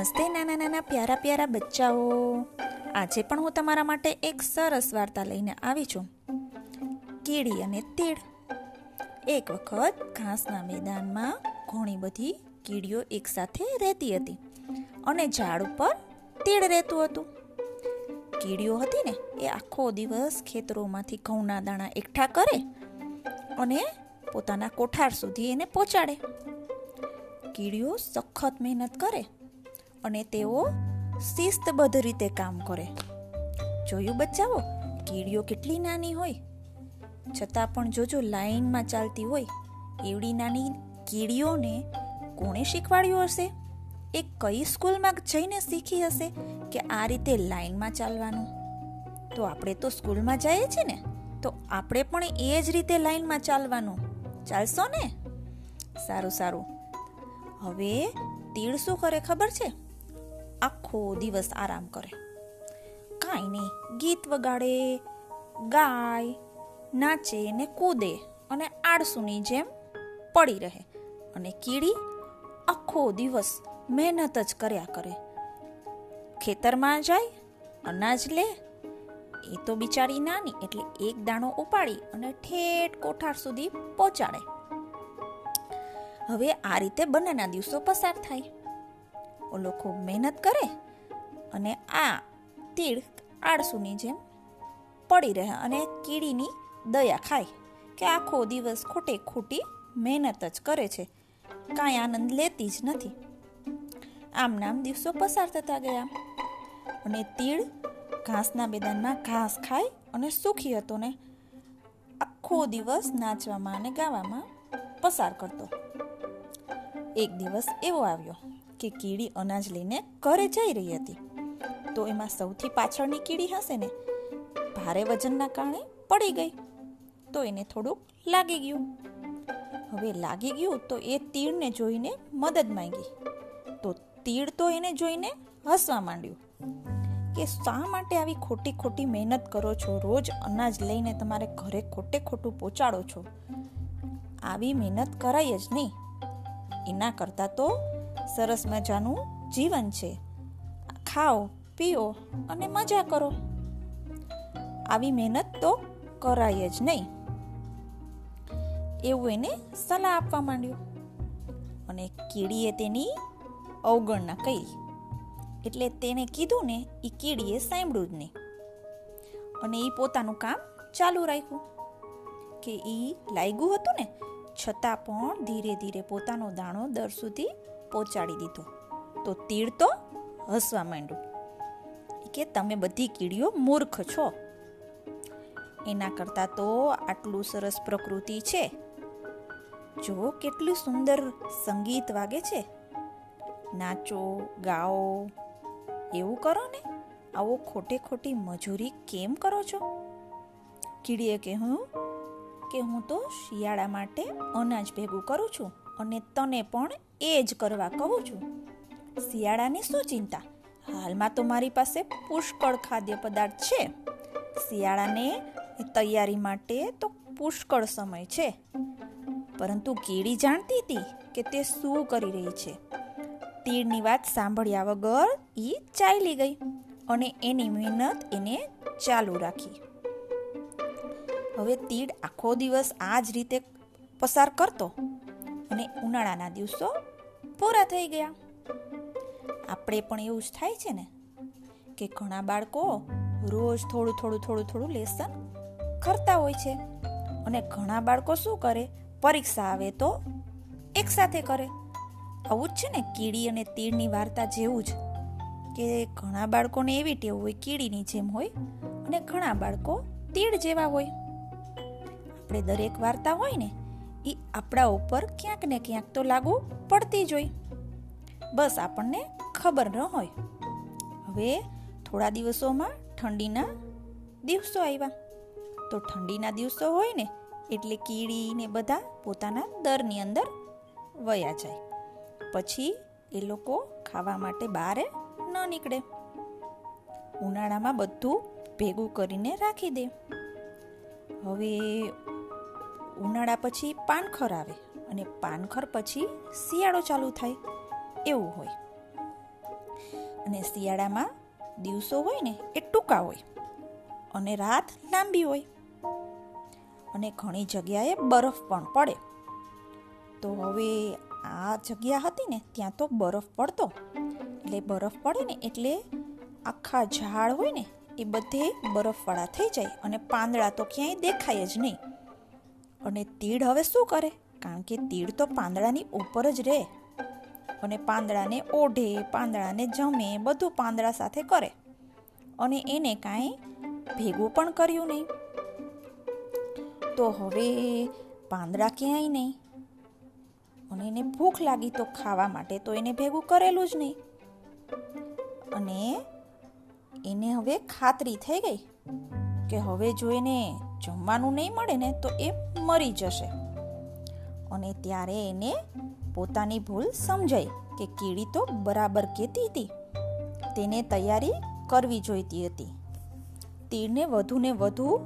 નમસ્તે નાના નાના પ્યારા પ્યારા બચ્ચાઓ. આજે પણ હું તમારા માટે એક સરસ વાર્તા લઈને આવી છું. કીડી અને તીડ. એક વખત ઘાસના મેદાનમાં ઘણી બધી કીડીઓ એકસાથે રહેતી હતી અને ઝાડ ઉપર તીડ રહેતું હતું. કીડીઓ હતી ને, એ આખો દિવસ ખેતરોમાંથી ઘઉંના દાણા એકઠા કરે અને પોતાના કોઠાર સુધી એને પહોંચાડે. કીડીઓ સખત મહેનત કરે અને તેઓ શિસ્તબદ્ધ રીતે કામ કરે. જોયું બચ્ચાઓ? કીડીઓ કેટલી નાની હોય. છતાં પણ જોજો લાઈનમાં ચાલતી હોય, એવડી નાની કીડીઓને કોણે શીખવાડ્યું હશે? એ કઈ સ્કૂલમાં જઈને શીખી હશે કે આ રીતે લાઈનમાં ચાલવાનું? તો આપણે તો સ્કૂલમાં જઈએ છીએ ને, તો આપણે પણ એ જ રીતે લાઈનમાં ચાલવાનું. ચાલશો ને? સારું સારું. હવે તીડ શું કરે ખબર છે? આખો દિવસ આરામ કરે. કાંઈ નહીં, ગીત વગાડે, ગાય, નાચે ને કૂદે અને આળસુની જેમ પડી રહે અને કીડી આખો દિવસ મહેનત જ કર્યા કરે. ખેતરમાં જાય, અનાજ લે, એ તો બિચારી નાની એટલે એક દાણો ઉપાડી અને ઠેઠ કોઠાર સુધી પહોંચાડે. હવે આ રીતે બંનેના દિવસો પસાર થાય. ઓલો ખૂબ મહેનત કરે અને આ તીડ આળસુની જેમ પડી રહે અને કીડીની દયા ખાય કે આખો દિવસ ખોટે ખોટી મહેનત જ કરે છે. કાંઈ આનંદ લેતી જ નથી. આમ નામ દિવસો પસાર થતા ગયા અને તીડ ઘાસના મેદાનમાં ઘાસ ખાય અને સુખી હતો ને આખો દિવસ નાચવામાં અને ગાવામાં પસાર કરતો. એક દિવસ એવો આવ્યો. કે કીડી અનાજ લઈને ઘરે જઈ રહી હતી. તો એમાં સૌથી પાછળની કીડી હશે ને? ભારે વજનના કારણે પડી ગઈ. તો એને થોડુંક લાગી ગયું. હવે લાગી ગયું તો એ તીડને જોઈને મદદ માંગી. તો તીડ તો એને જોઈને હસવા માંડ્યું. કે શા માટે આવી ખોટી ખોટી મહેનત કરો છો? રોજ અનાજ લઈને તમારે ઘરે ખોટે ખોટું પહોંચાડો છો. આવી મહેનત કરાય જ નહીં. એના કરતાં તો સરસ મજાનું જીવન છે. ખાઓ, પીઓ અને મજા કરો. આવી મહેનત તો કરાય જ નહીં. એવું એને સલાહ આપવા માંડ્યું. અને કીડીએ તેની અવગણના કહી એટલે તેને કીધું ને એ કીડીએ સાંભળ્યું જ નહીં. અને એ પોતાનું કામ ચાલુ રાખ્યું. કે એ લાગ્યું હતું ને, છતાં પણ ધીરે ધીરે પોતાનો દાણો દર સુધી પહોંચાડી દીધો. તો તીડ તો હસવા માંડ્યું. કે તમે બધી કીડીઓ મૂર્ખ છો. એના કરતાં તો આટલું સરસ પ્રકૃતિ છે. જો કેટલું સુંદર સંગીત વાગે છે. નાચો, ગાઓ, એવું કરો ને, આવો ખોટે ખોટી મજૂરી કેમ કરો છો? કીડીએ કહ્યું કે હું તો શિયાળા માટે અનાજ ભેગું કરું છું. અને તને પણ એ જ કરવા કહું છું. શિયાળાની શું ચિંતા? હાલમાં તો મારી પાસે પુષ્કળ ખાદ્ય પદાર્થ છે. શિયાળાને તૈયારી માટે તો પુષ્કળ સમય છે. પરંતુ કીડી જાણતી હતી કે તે શું કરી રહી છે. તીડની વાત સાંભળ્યા વગર એ ચાલી ગઈ અને એની મહેનત એને ચાલુ રાખી. હવે તીડ આખો દિવસ આ જ રીતે પસાર કરતો. અને ઉનાળાના દિવસો પૂરા થઈ ગયા. આપણે પણ એવું જ થાય છે ને કે ઘણા બાળકો રોજ થોડું થોડું થોડું થોડું લેસન કરતા હોય છે અને ઘણા બાળકો શું કરે? પરીક્ષા આવે તો એકસાથે કરે. આવું જ છે ને કીડી અને તીડની વાર્તા જેવું જ કે ઘણા બાળકોને એવી ટેવ હોય, કીડીની જેમ હોય અને ઘણા બાળકો તીડ જેવા હોય. આપણે દરેક વાર્તા હોય ને એ આપણા ઉપર ક્યાંક ને ક્યાંક તો લાગુ પડતી જ હોય બસ આપણને ખબર ન હોય. હવે થોડા દિવસોમાં ઠંડીના દિવસો આવ્યા તો ઠંડીના દિવસો હોય ને, એટલે કીડી ને બધા પોતાના દરની અંદર વયા જાય. પછી એ લોકો ખાવા માટે બહાર ન નીકળે. ઉનાળામાં બધું ભેગું કરીને રાખી દે. હવે ઉનાળા પછી પાનખર આવે અને પાનખર પછી શિયાળો ચાલુ થાય. એવું હોય. અને શિયાળામાં દિવસો હોય ને એ ટૂંકા હોય અને રાત લાંબી હોય. અને ઘણી જગ્યાએ બરફ પણ પડે. તો હવે આ જગ્યા હતી ને ત્યાં તો બરફ પડતો. એટલે બરફ પડે ને એટલે આખા ઝાડ હોય ને એ બધે બરફવાળા થઈ જાય અને પાંદડા તો ક્યાંય દેખાય જ નહીં. અને તીડ હવે શું કરે? કારણ કે તીડ તો પાંદડાની ઉપર જ રહે. અને પાંદડાને ઓઢે, પાંદડાને જમે, બધું પાંદડા સાથે કરે. અને એને કાંઈ ભેગું પણ કર્યું નહીં. તો હવે પાંદડા ક્યાંય નહીં? અને એને ભૂખ લાગી તો ખાવા માટે તો એને ભેગું કરેલું જ નહીં. અને એને હવે ખાતરી થઈ ગઈ. કે હવે જો એને જમવાનું નહીં મળે ને તો એ મરી જશે. અને ત્યારે એને પોતાની ભૂલ સમજાઈ કે કીડી તો બરાબર કહેતી હતી. તેને તૈયારી કરવી જોઈતી હતી. તીરને વધુ ને વધુ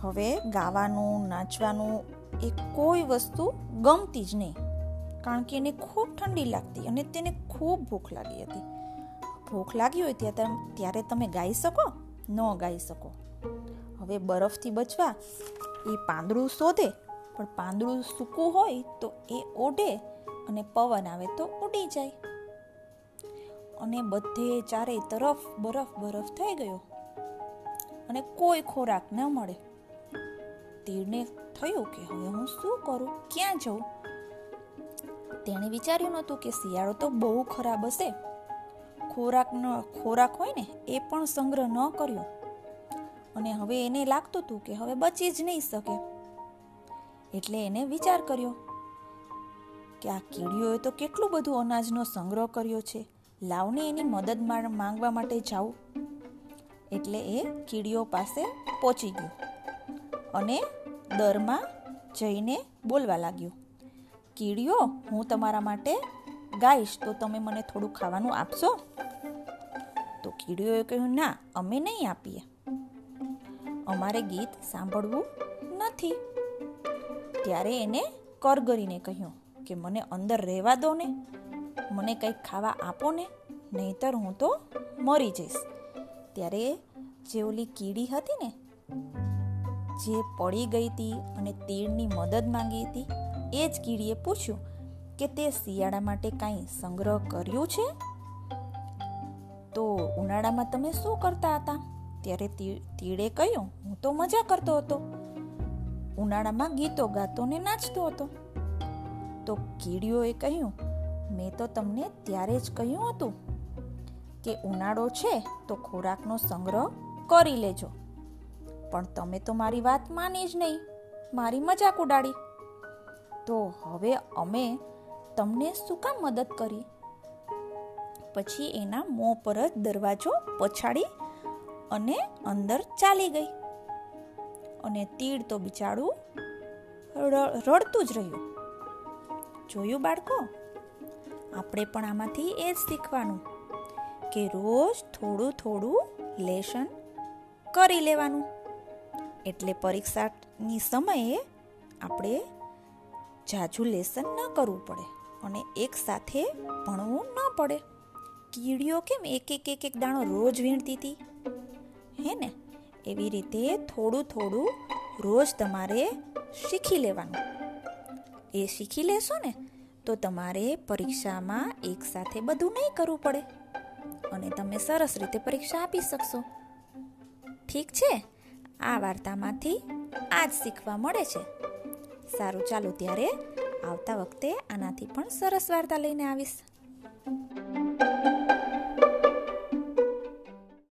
હવે ગાવાનું, નાચવાનું એ કોઈ વસ્તુ ગમતી જ નહીં. કારણ કે એને ખૂબ ઠંડી લાગતી અને તેને ખૂબ ભૂખ લાગી હતી. ભૂખ લાગી હોય ત્યાં ત્યારે તમે ગાઈ શકો? ન ગાઈ શકો. હવે બરફથી બચવા એ પાંદડું શોધે. પણ પાંદડું સૂકું હોય તો એ ઓઢે અને પવન આવે તો ઉડી જાય. અને બધે ચારે તરફ બરફ બરફ થઈ ગયો. અને કોઈ ખોરાક ન મળે. તીરને થયું કે હવે હું શું કરું? ક્યાં જઉં? તેણે વિચાર્યું નહોતું કે શિયાળો તો બહુ ખરાબ હશે. ખોરાકનો ખોરાક હોય ને, એ પણ સંગ્રહ ન કર્યો. અને હવે એને લાગતું હતું કે હવે બચી જ નહીં શકે. એટલે એને વિચાર કર્યો કે આ કીડીઓએ તો કેટલું બધું અનાજનો સંગ્રહ કર્યો છે. લાવને એની મદદ માંગવા માટે જાઉં એટલે એ કીડીઓ પાસે પહોંચી ગયો અને દરમાં જઈને બોલવા લાગ્યો, કીડીઓ, હું તમારા માટે ગાઈશ, તો તમે મને થોડું ખાવાનું આપશો? તો કીડીઓએ કહ્યું, ના, અમે નહીં આપીએ. અમારે ગીત સાંભળવું નથી. ત્યારે એને કરગરીને કહ્યું કે મને અંદર રહેવા દો ને. મને કંઈક ખાવા આપો ને, નહીતર હું તો મરી જઈશ. ત્યારે જે ઓલી કીડી હતી ને, જે પડી ગઈ હતી અને તીડની મદદ માંગી હતી, એ જ કીડીએ પૂછ્યું કે તે શિયાળા માટે કાંઈ સંગ્રહ કર્યું છે? તો ઉનાળામાં તમે શું કરતા હતા? ત્યારે તીડે કહ્યું, હું તો મજા કરતો હતો. ઉનાળામાં ગીતો ગાતો ને નાચતો હતો. તો કીડીઓએ કહ્યું, મેં તો તમને ત્યારે જ કહ્યું હતું કે ઉનાળો છે તો ખોરાકનો સંગ્રહ કરી લેજો. પણ તમે તો મારી વાત માની જ નહીં, મારી મજાક ઉડાડી. તો હવે અમે તમને શું કામ મદદ કરી? પછી એના મોં પર જ દરવાજો પછાડી અને અંદર ચાલી ગઈ. અને તીડ તો બિચારું રડતું જ રહ્યું. જોયું બાળકો? આપણે પણ આમાંથી એ જ શીખવાનું કે રોજ થોડું થોડું લેશન કરી લેવાનું. એટલે પરીક્ષાની સમયે આપણે જાજુ લેસન ન કરવું પડે અને એક સાથે ભણવું ન પડે. કીડીઓ કેમ એક એક એક એક દાણો રોજ વીણતી હતી? હે ને? એવી રીતે થોડું થોડું રોજ તમારે શીખી લેવાનું. એ શીખી લેશો ને, તો તમારે પરીક્ષામાં એકસાથે બધું નહીં કરવું પડે. અને તમે સરસ રીતે પરીક્ષા આપી શકશો. ઠીક છે? આ વાર્તામાંથી આ જ શીખવા મળે છે. સારું, ચાલો ત્યારે આવતા વખતે આનાથી પણ સરસ વાર્તા લઈને આવીશ.